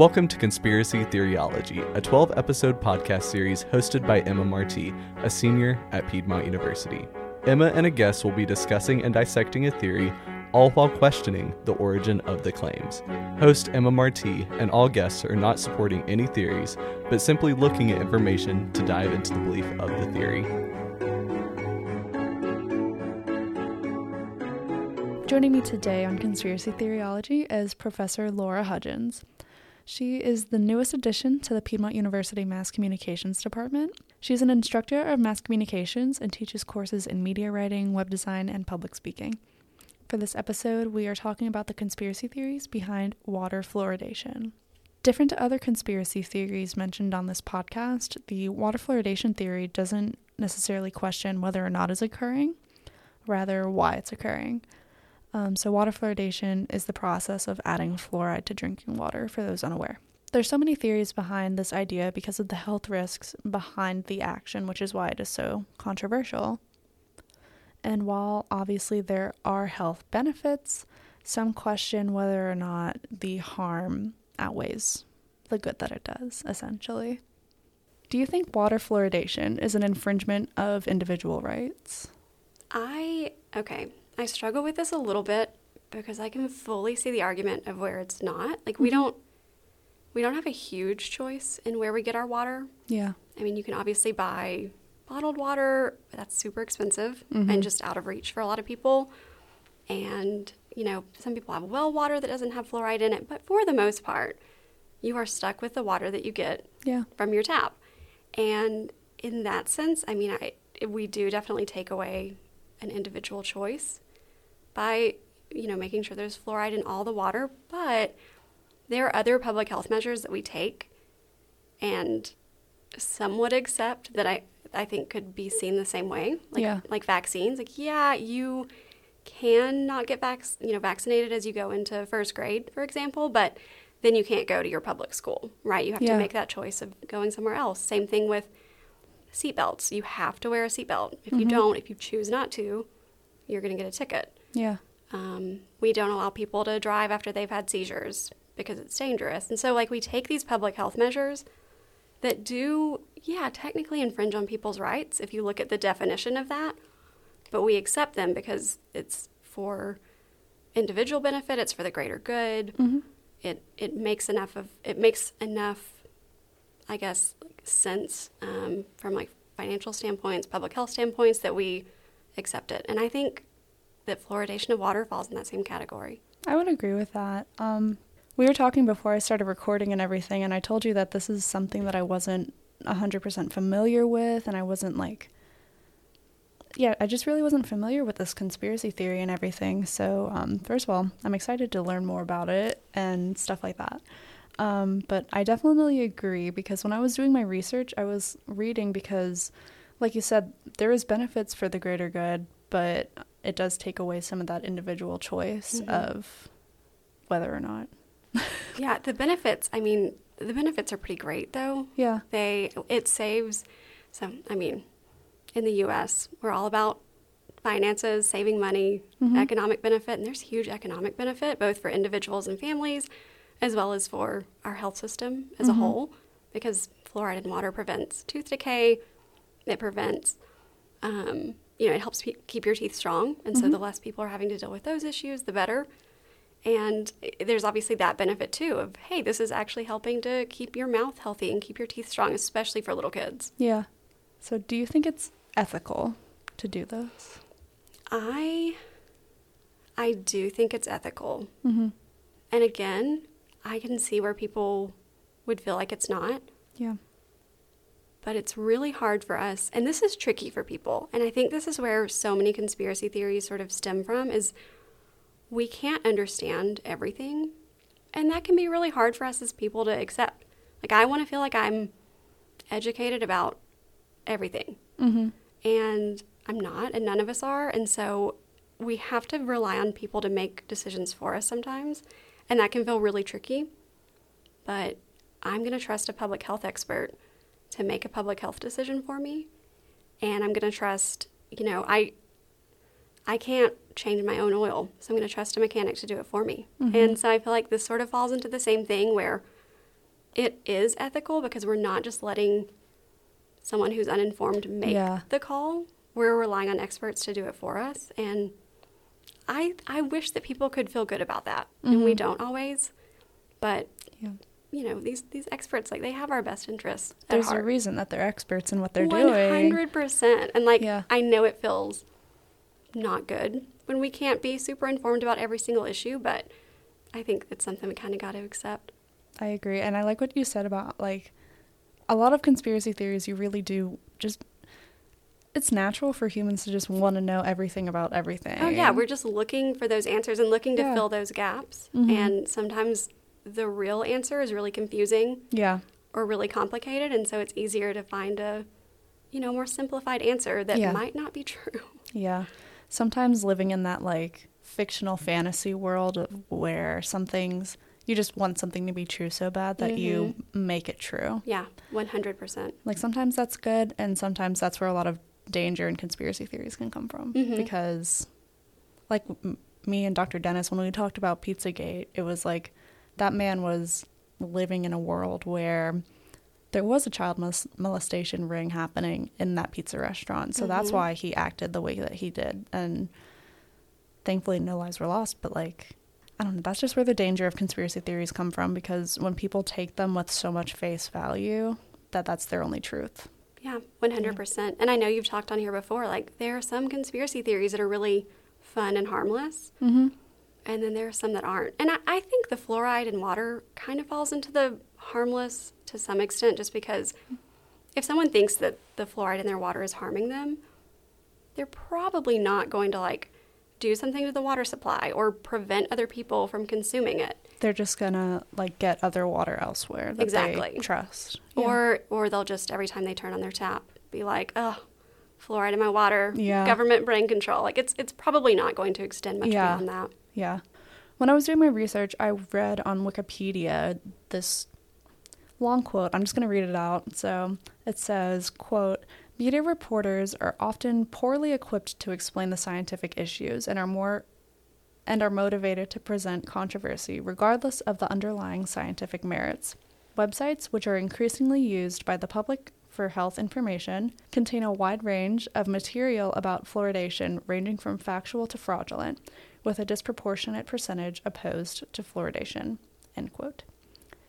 Welcome to Conspiracy Theoryology, a 12 episode podcast series hosted by Emma Marti, a senior at Piedmont University. Emma and a guest will be discussing and dissecting a theory, all while questioning the origin of the claims. Host Emma Marti and all guests are not supporting any theories, but simply looking at information to dive into the belief of the theory. Joining me today on Conspiracy Theoryology is Professor Laura Hudgens. She is the newest addition to the Piedmont University Mass Communications Department. She's an instructor of mass communications and teaches courses in media writing, web design, and public speaking. For this episode, we are talking about the conspiracy theories behind water fluoridation. Different to other conspiracy theories mentioned on this podcast, the water fluoridation theory doesn't necessarily question whether or not it's occurring, rather, why it's occurring. Um, so, water fluoridation is the process of adding fluoride to drinking water, for those unaware. There's so many theories behind this idea because of the health risks behind the action, which is why it is so controversial. And while obviously there are health benefits, some question whether or not the harm outweighs the good that it does, essentially. Do you think water fluoridation is an infringement of individual rights? I, okay, I struggle with this a little bit because I can fully see the argument of where it's not. Like, we Mm-hmm. don't. We don't have a huge choice in where we get our water. Yeah. I mean, you can obviously buy bottled water, but that's super expensive Mhm. and just out of reach for a lot of people. And, you know, some people have well water that doesn't have fluoride in it, but for the most part, you are stuck with the water that you get Yeah. from your tap. And in that sense, I mean, I, we do definitely take away an individual choice by, you know, making sure there's fluoride in all the water, but there are other public health measures that we take and some would accept that I, I think could be seen the same way. Like, Yeah. like vaccines. Like, yeah, you can not get vac- you know, vaccinated as you go into first grade, for example, but then you can't go to your public school, right? You have Yeah. to make that choice of going somewhere else. Same thing with seatbelts. You have to wear a seatbelt. If you Mhm. don't, if you choose not to, you're going to get a ticket. Yeah. Um, we don't allow people to drive after they've had seizures because it's dangerous. And so, like, we take these public health measures that do, yeah, technically infringe on people's rights if you look at the definition of that, but we accept them because it's for individual benefit, it's for the greater good. Mm-hmm. It, it makes enough of, it makes enough, I guess, like, sense um, from like financial standpoints, public health standpoints that we accept it. And I think that fluoridation of water falls in that same category. I would agree with that. Um, we were talking before I started recording and everything, and I told you that this is something that I wasn't 100% familiar with, and I wasn't like, yeah, I just really wasn't familiar with this conspiracy theory and everything. So, um, first of all, I'm excited to learn more about it and stuff like that. Um, but I definitely agree because when I was doing my research, I was reading because, like you said, there is benefits for the greater good, but it does take away some of that individual choice Mhm. of whether or not. Yeah, the benefits, I mean, the benefits are pretty great though. Yeah. They it saves So I mean, in the US, we're all about finances, saving money, Mhm. economic benefit, and there's huge economic benefit both for individuals and families as well as for our health system as Mhm. a whole because fluoride in water prevents tooth decay. It prevents um, you know, it helps pe- keep your teeth strong, and so Mhm. the less people are having to deal with those issues, the better. And there's obviously that benefit too of, hey, this is actually helping to keep your mouth healthy and keep your teeth strong, especially for little kids. Yeah. So, do you think it's ethical to do this? I I do think it's ethical. Mm-hmm. And again, I can see where people would feel like it's not, Yeah. but it's really hard for us. And this is tricky for people. And I think this is where so many conspiracy theories sort of stem from is we can't understand everything. And that can be really hard for us as people to accept. Like I want to feel like I'm educated about everything. Mm-hmm. and I'm not, and none of us are. And so we have to rely on people to make decisions for us sometimes, and that can feel really tricky. But I'm going to trust a public health expert to make a public health decision for me, and I'm going to trust, you know, I I can't change my own oil, so I'm going to trust a mechanic to do it for me. Mhm. And so I feel like this sort of falls into the same thing where it is ethical because we're not just letting someone who's uninformed make Yeah. the call. We're relying on experts to do it for us. And I I wish that people could feel good about that. And we Mhm. don't always. But Yeah. you know, these these experts like they have our best interests There's heart. a reason that they're experts in what they're One doing. hundred percent. And like Yeah. I know it feels not good when we can't be super informed about every single issue, but I think it's something we kind of got to accept. I agree. And I like what you said about like a lot of conspiracy theories you really do just it's natural for humans to just want to know everything about everything. Oh yeah, we're just looking for those answers and looking to Yeah. fill those gaps. Mhm. And sometimes the real answer is really confusing Yeah. or really complicated, and so it's easier to find a you know more simplified answer that Yeah. might not be true. Yeah. Sometimes living in that like fictional fantasy world of where some things you just want something to be true so bad that you make it true. Yeah, one hundred percent. Like sometimes that's good and sometimes that's where a lot of danger and conspiracy theories can come from Mhm. because like m- me and Dr. Dennis when we talked about Pizzagate, it was like that man was living in a world where there was a child molestation ring happening in that pizza restaurant. So that's Mhm. why he acted the way that he did. And thankfully, no lives were lost. But, like, I don't know. That's just where the danger of conspiracy theories come from because when people take them with so much face value, that that's their only truth. Yeah, one hundred percent. And I know you've talked on here before. Like there are some conspiracy theories that are really fun and harmless, Mm-hmm. and then there are some that aren't. And I, I think the fluoride in water kind of falls into the harmless to some extent, just because if someone thinks that the fluoride in their water is harming them, they're probably not going to like do something to the water supply or prevent other people from consuming it. They're just gonna like get other water elsewhere that Exactly. they trust. Yeah. Or or they'll just every time they turn on their tap be like, "Oh, fluoride in my water. Yeah. Government brain control." Like it's it's probably not going to extend much Yeah. beyond that. Yeah. When I was doing my research, I read on Wikipedia this long quote. I'm just going to read it out. So it says, quote, Media reporters are often poorly equipped to explain the scientific issues and are more and are motivated to present controversy regardless of the underlying scientific merits. Websites, which are increasingly used by the public for health information, contain a wide range of material about fluoridation ranging from factual to fraudulent, with a disproportionate percentage opposed to fluoridation. End quote.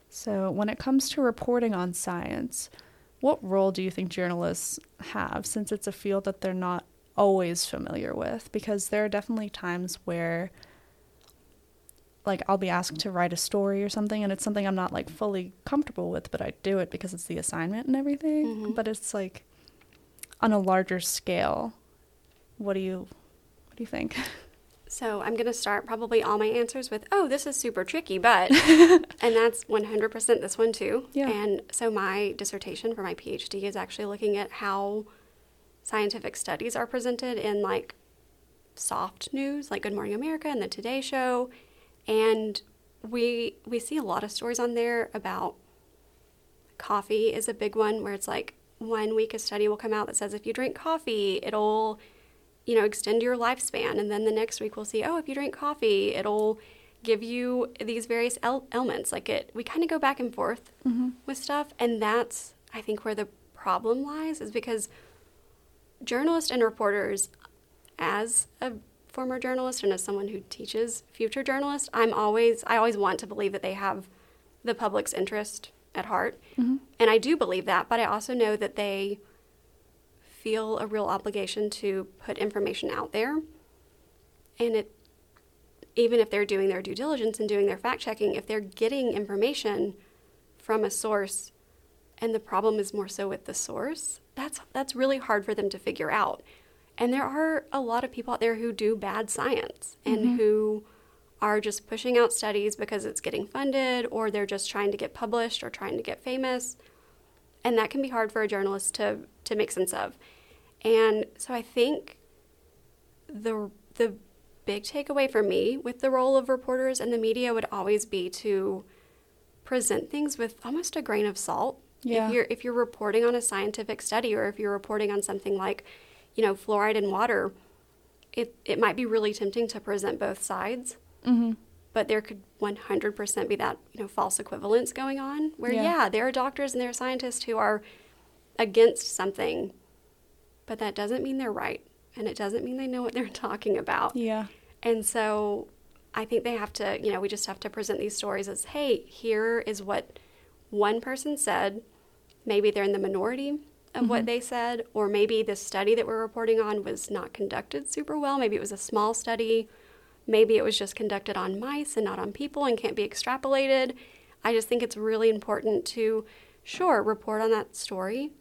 So, when it comes to reporting on science, what role do you think journalists have since it's a field that they're not always familiar with? Because there are definitely times where, like, I'll be asked to write a story or something, and it's something I'm not like fully comfortable with, but I do it because it's the assignment and everything. Mhm. But it's like on a larger scale. What do you, what do you think? So I'm going to start probably all my answers with, "Oh, this is super tricky," but and that's 100% this one too. Yeah. And so my dissertation for my PhD is actually looking at how scientific studies are presented in like soft news, like Good Morning America and the Today Show, and we we see a lot of stories on there about coffee is a big one where it's like one week a study will come out that says if you drink coffee, it'll you know, extend your lifespan. And then the next week we'll see, oh, if you drink coffee, it'll give you these various el- ailments. Like it, we kind of go back and forth mm-hmm. with stuff. And that's, I think, where the problem lies is because journalists and reporters, as a former journalist and as someone who teaches future journalists, I'm always, I always want to believe that they have the public's interest at heart. Mm-hmm. And I do believe that, but I also know that they feel a real obligation to put information out there. And it even if they're doing their due diligence and doing their fact checking, if they're getting information from a source and the problem is more so with the source, that's that's really hard for them to figure out. And there are a lot of people out there who do bad science and mm-hmm. who are just pushing out studies because it's getting funded or they're just trying to get published or trying to get famous and that can be hard for a journalist to to make sense of. And so I think the the big takeaway for me with the role of reporters and the media would always be to present things with almost a grain of salt. Yeah. If you're if you're reporting on a scientific study or if you're reporting on something like, you know, fluoride in water, it it might be really tempting to present both sides. Mm-hmm. but there could 100% be that you know false equivalence going on where Yeah. yeah. there are doctors and there are scientists who are against something but that doesn't mean they're right and it doesn't mean they know what they're talking about Yeah. and so I think they have to, you know, we just have to present these stories as, hey, here is what one person said. Maybe they're in the minority of what mm-hmm. they said, or maybe the study that we're reporting on was not conducted super well. Maybe it was a small study. Maybe it was just conducted on mice and not on people and can't be extrapolated. I just think it's really important to, sure, report on that story,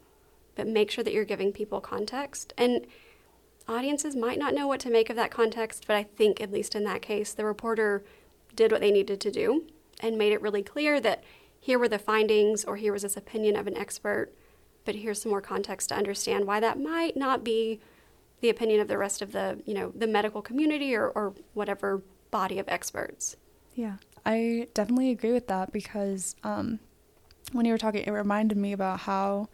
but make sure that you're giving people context. And audiences might not know what to make of that context, but I think, at least in that case, the reporter did what they needed to do and made it really clear that here were the findings or here was this opinion of an expert, but here's some more context to understand why that might not be the opinion of the rest of the, you know, the medical community or, or whatever body of experts. Yeah, I definitely agree with that because um, when you were talking, it reminded me about how,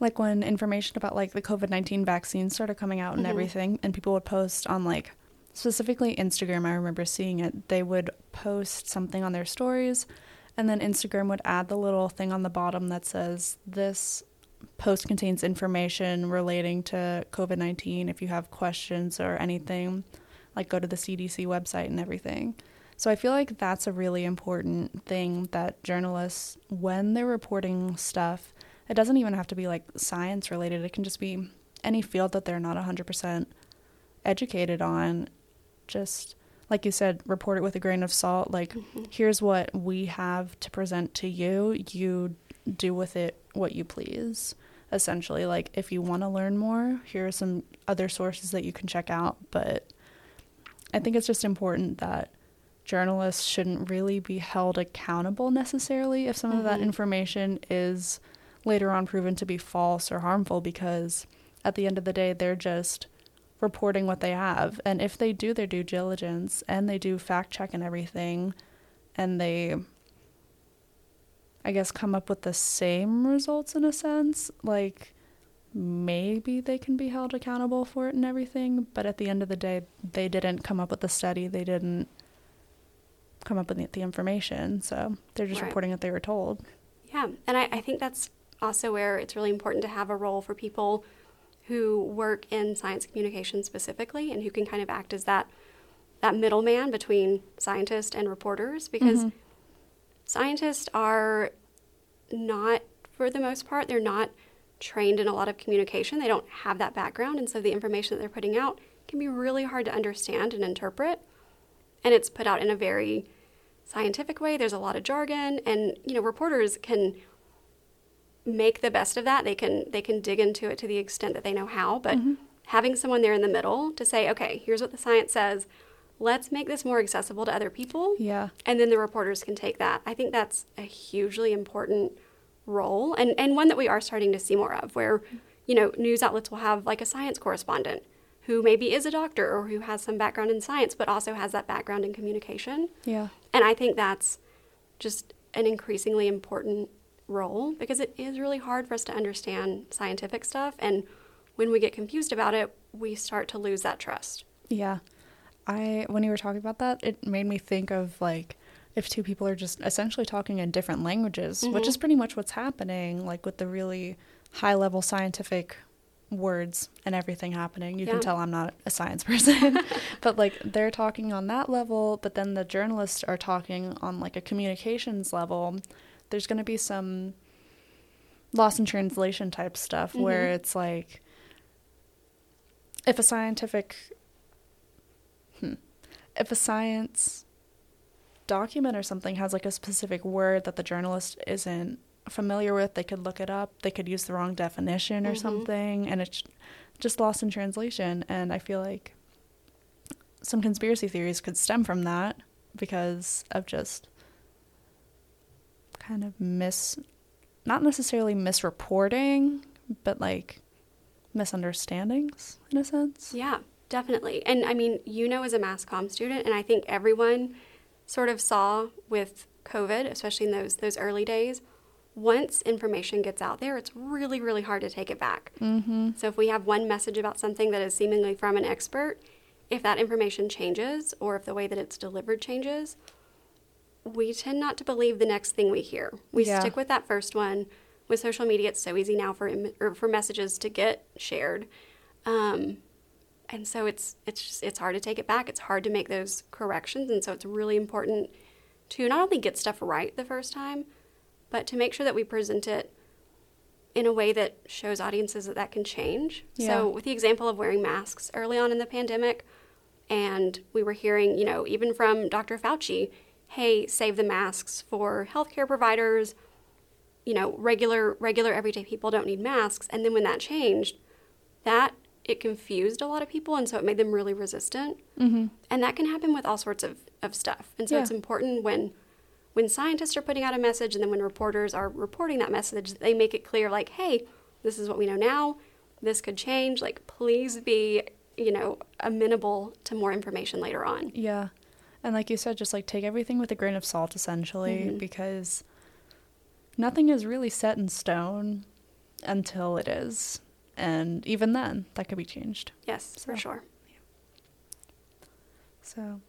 like, when information about like the COVID nineteen vaccine started coming out and Mhm. everything, and people would post on like specifically Instagram. I remember seeing it. They would post something on their stories, and then Instagram would add the little thing on the bottom that says this post contains information relating to COVID 19. If you have questions or anything, like go to the CDC website and everything. So I feel like that's a really important thing that journalists, when they're reporting stuff, it doesn't even have to be like science related, it can just be any field that they're not 100% educated on. Just like you said, report it with a grain of salt. Like, mm-hmm. here's what we have to present to you. You do with it what you please. Essentially, like if you want to learn more, here are some other sources that you can check out. But I think it's just important that journalists shouldn't really be held accountable necessarily if some of that Mhm. information is later on proven to be false or harmful because at the end of the day they're just reporting what they have and if they do their due diligence and they do fact check and everything and they I guess come up with the same results in a sense. Like maybe they can be held accountable for it and everything but at the end of the day they didn't come up with the study. They didn't come up with the, the information. So they're just Right. reporting what they were told. Yeah, and I, I think that's also where it's really important to have a role for people who work in science communication specifically and who can kind of act as that that middleman between scientists and reporters because Mhm. Scientists are not for the most part they're not trained in a lot of communication. They don't have that background. And so the information that they're putting out can be really hard to understand and interpret. And it's put out in a very scientific way. There's a lot of jargon. And you know reporters can make the best of that. They can they can dig into it to the extent that they know how. But mm-hmm. having someone there in the middle to say okay here's what the science says let's make this more accessible to other people yeah and then the reporters can take that. I think that's a hugely important role and, and one that we are starting to see more of where, you know, news outlets will have like a science correspondent who maybe is a doctor or who has some background in science but also has that background in communication. yeah And I think that's just an increasingly important role because it is really hard for us to understand scientific stuff and when we get confused about it, we start to lose that trust. Yeah. I when you were talking about that, it made me think of like if two people are just essentially talking in different languages, which Mhm. is pretty much what's happening like with the really high level scientific words and everything happening. You Yeah. can tell I'm not a science person, but like they're talking on that level, but then the journalists are talking on like a communications level. There's going to be some loss in translation type stuff where Mhm. it's like if a scientific hmm, if a science document or something has like a specific word that the journalist isn't familiar with, they could look it up. They could use the wrong definition or Mhm. something, and it's just lost in translation. And I feel like some conspiracy theories could stem from that because of just kind of mis, not necessarily misreporting, but like misunderstandings in a sense. Yeah, definitely. And I mean, you know, as a mass comm student, and I think everyone sort of saw with COVID, especially in those those early days, once information gets out there, it's really, really hard to take it back. Mm-hmm. So if we have one message about something that is seemingly from an expert, if that information changes or if the way that it's delivered changes, we tend not to believe the next thing we hear. We Yeah. stick with that first one. With social media, it's so easy now for im- or for messages to get shared, um, and so it's it's just, it's hard to take it back. It's hard to make those corrections, and so it's really important to not only get stuff right the first time, but to make sure that we present it in a way that shows audiences that that can change. Yeah. So, with the example of wearing masks early on in the pandemic, and we were hearing, you know, even from Dr. Fauci, hey, save the masks for healthcare providers. You know, regular regular everyday people don't need masks. And then when that changed, that it confused a lot of people, and so it made them really resistant. Mm-hmm. And that can happen with all sorts of, of stuff. And so Yeah. it's important when when scientists are putting out a message and then when reporters are reporting that message, they make it clear like, hey, this is what we know now. This could change. Like, please be, you know, amenable to more information later on. Yeah. And like you said, just like take everything with a grain of salt essentially Mhm. because nothing is really set in stone until it is. And even then, that could be changed. Yes, for So- sure. So,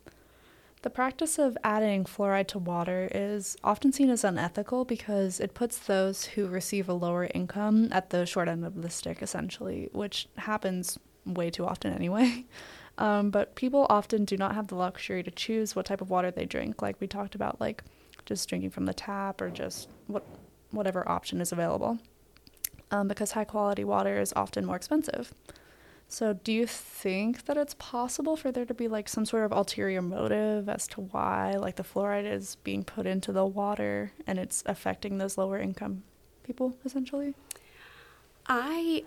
the practice of adding fluoride to water is often seen as unethical because it puts those who receive a lower income at the short end of the stick, essentially, which happens way too often anyway. Um, but people often do not have the luxury to choose what type of water they drink, like we talked about, like just drinking from the tap or just what whatever option is available, um, because high quality water is often more expensive. So, do you think that it's possible for there to be like some sort of ulterior motive as to why like the fluoride is being put into the water and it's affecting those lower income people essentially? I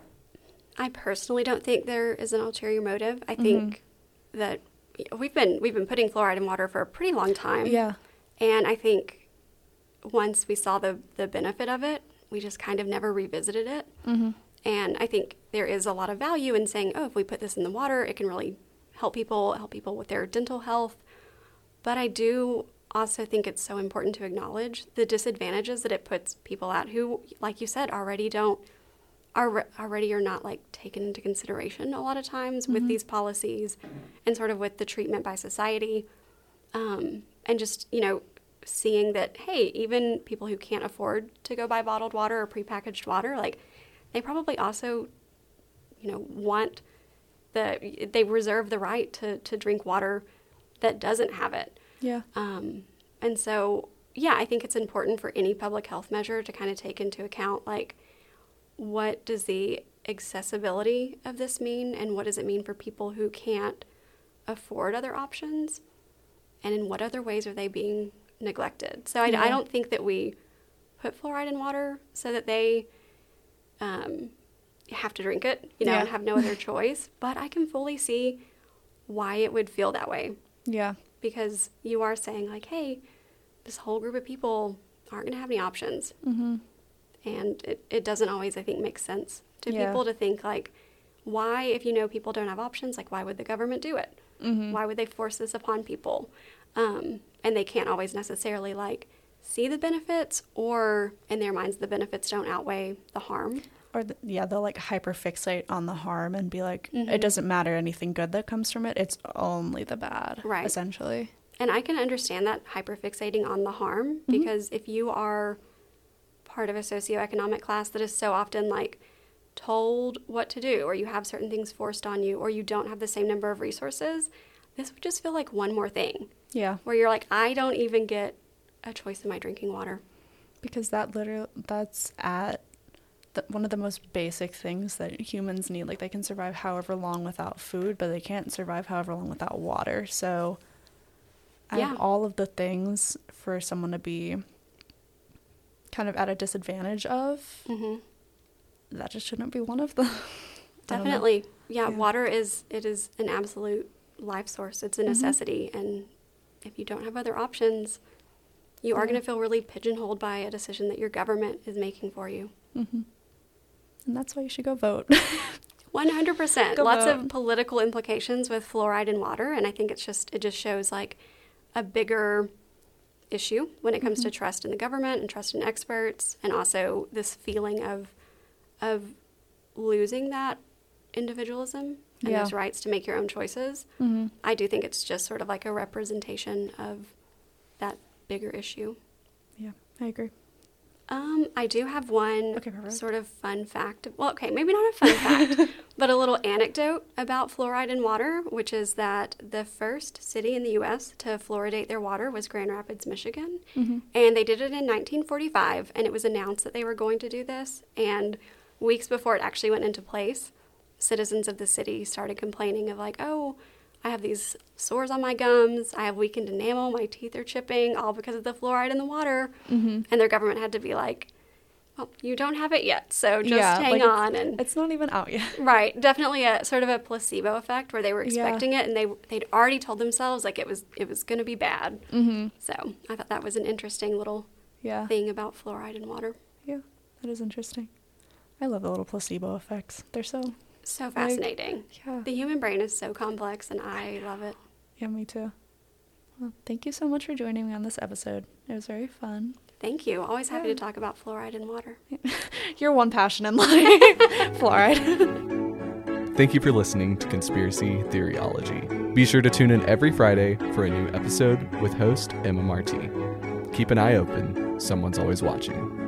I personally don't think there is an ulterior motive. I think that we've been we've been putting fluoride in water for a pretty long time. Yeah. And I think once we saw the, the benefit of it, we just kind of never revisited it. Mm-hmm. And I think there is a lot of value in saying, oh, if we put this in the water, it can really help people, help people with their dental health. But I do also think it's so important to acknowledge the disadvantages that it puts people at who, like you said, already don't, are already are not like taken into consideration a lot of times with these policies and sort of with the treatment by society um, and just you know seeing that hey even people who can't afford to go buy bottled water or prepackaged water like they probably also you know want the they reserve the right to to drink water that doesn't have it Yeah. um, and so yeah i think it's important for any public health measure to kind of take into account like what does the accessibility of this mean and what does it mean for people who can't afford other options and in what other ways are they being neglected so I, Yeah. I don't think that we put fluoride in water so that they um, have to drink it you know Yeah. and have no other choice but i can fully see why it would feel that way Yeah. because you are saying like hey this whole group of people aren't going to have any options Mm-hmm. and it, it doesn't always i think make sense to Yeah. people to think like why if you know people don't have options like why would the government do it Mm-hmm. why would they force this upon people um, and they can't always necessarily like see the benefits or in their minds the benefits don't outweigh the harm Or th- yeah, they'll like hyperfixate on the harm and be like, Mhm. it doesn't matter anything good that comes from it. It's only the bad, Right. Essentially. And I can understand that hyperfixating on the harm because if you are part of a socioeconomic class that is so often like told what to do, or you have certain things forced on you, or you don't have the same number of resources, this would just feel like one more thing Yeah, where you're like, I don't even get a choice in my drinking water. because that literally that's at the, one of the most basic things that humans need. Like they can survive however long without food, but they can't survive however long without water. So, out Yeah. of all of the things for someone to be kind of at a disadvantage of, hmm that just shouldn't be one of them. I don't know. Definitely. Yeah, Yeah. water is it is an absolute life source. It's a Mhm. necessity and if you don't have other options, you are going to feel really pigeonholed by a decision that your government is making for you. hmm And that's why you should go vote. 100%. Go Lots vote. of political implications with fluoride in water and I think it's just it just shows like a bigger issue when it comes to Mm-hmm. trust in the government and trust in experts and also this feeling of of losing that individualism and Yeah. those rights to make your own choices. hmm I do think it's just sort of like a representation of that bigger issue. Yeah, I agree. Um, I do have one Okay, sort of fun fact. Well, okay, maybe not a fun fact, but a little anecdote about fluoride in water, which is that the first city in the U.S. to fluoridate their water was Grand Rapids, Michigan, Mm-hmm. and they did it in 1945. And it was announced that they were going to do this, and weeks before it actually went into place, citizens of the city started complaining of like, oh. I have these sores on my gums. I have weakened enamel. My teeth are chipping, all because of the fluoride in the water. Mm-hmm. And their government had to be like, well, you don't have it yet, so just Yeah, hang like, it's- on. And It's not even out yet. right, definitely a sort of a placebo effect where they were Yeah. expecting it, and they they'd already told themselves like it was it was going to be bad. Mm-hmm. So I thought that was an interesting little Yeah. thing about fluoride in water. Yeah, that is interesting. I love the little placebo effects. They're so So fascinating. yeah. the human brain is so complex, and I love it. Yeah, me too. Well, thank you so much for joining me on this episode. It was very fun. Thank you. Always happy Yeah. to talk about fluoride in water. Your one passion in life, fluoride. Thank you for listening to Conspiracy Theoryology. Be sure to tune in every Friday for a new episode with host Emma Marti. Keep an eye open, someone's always watching.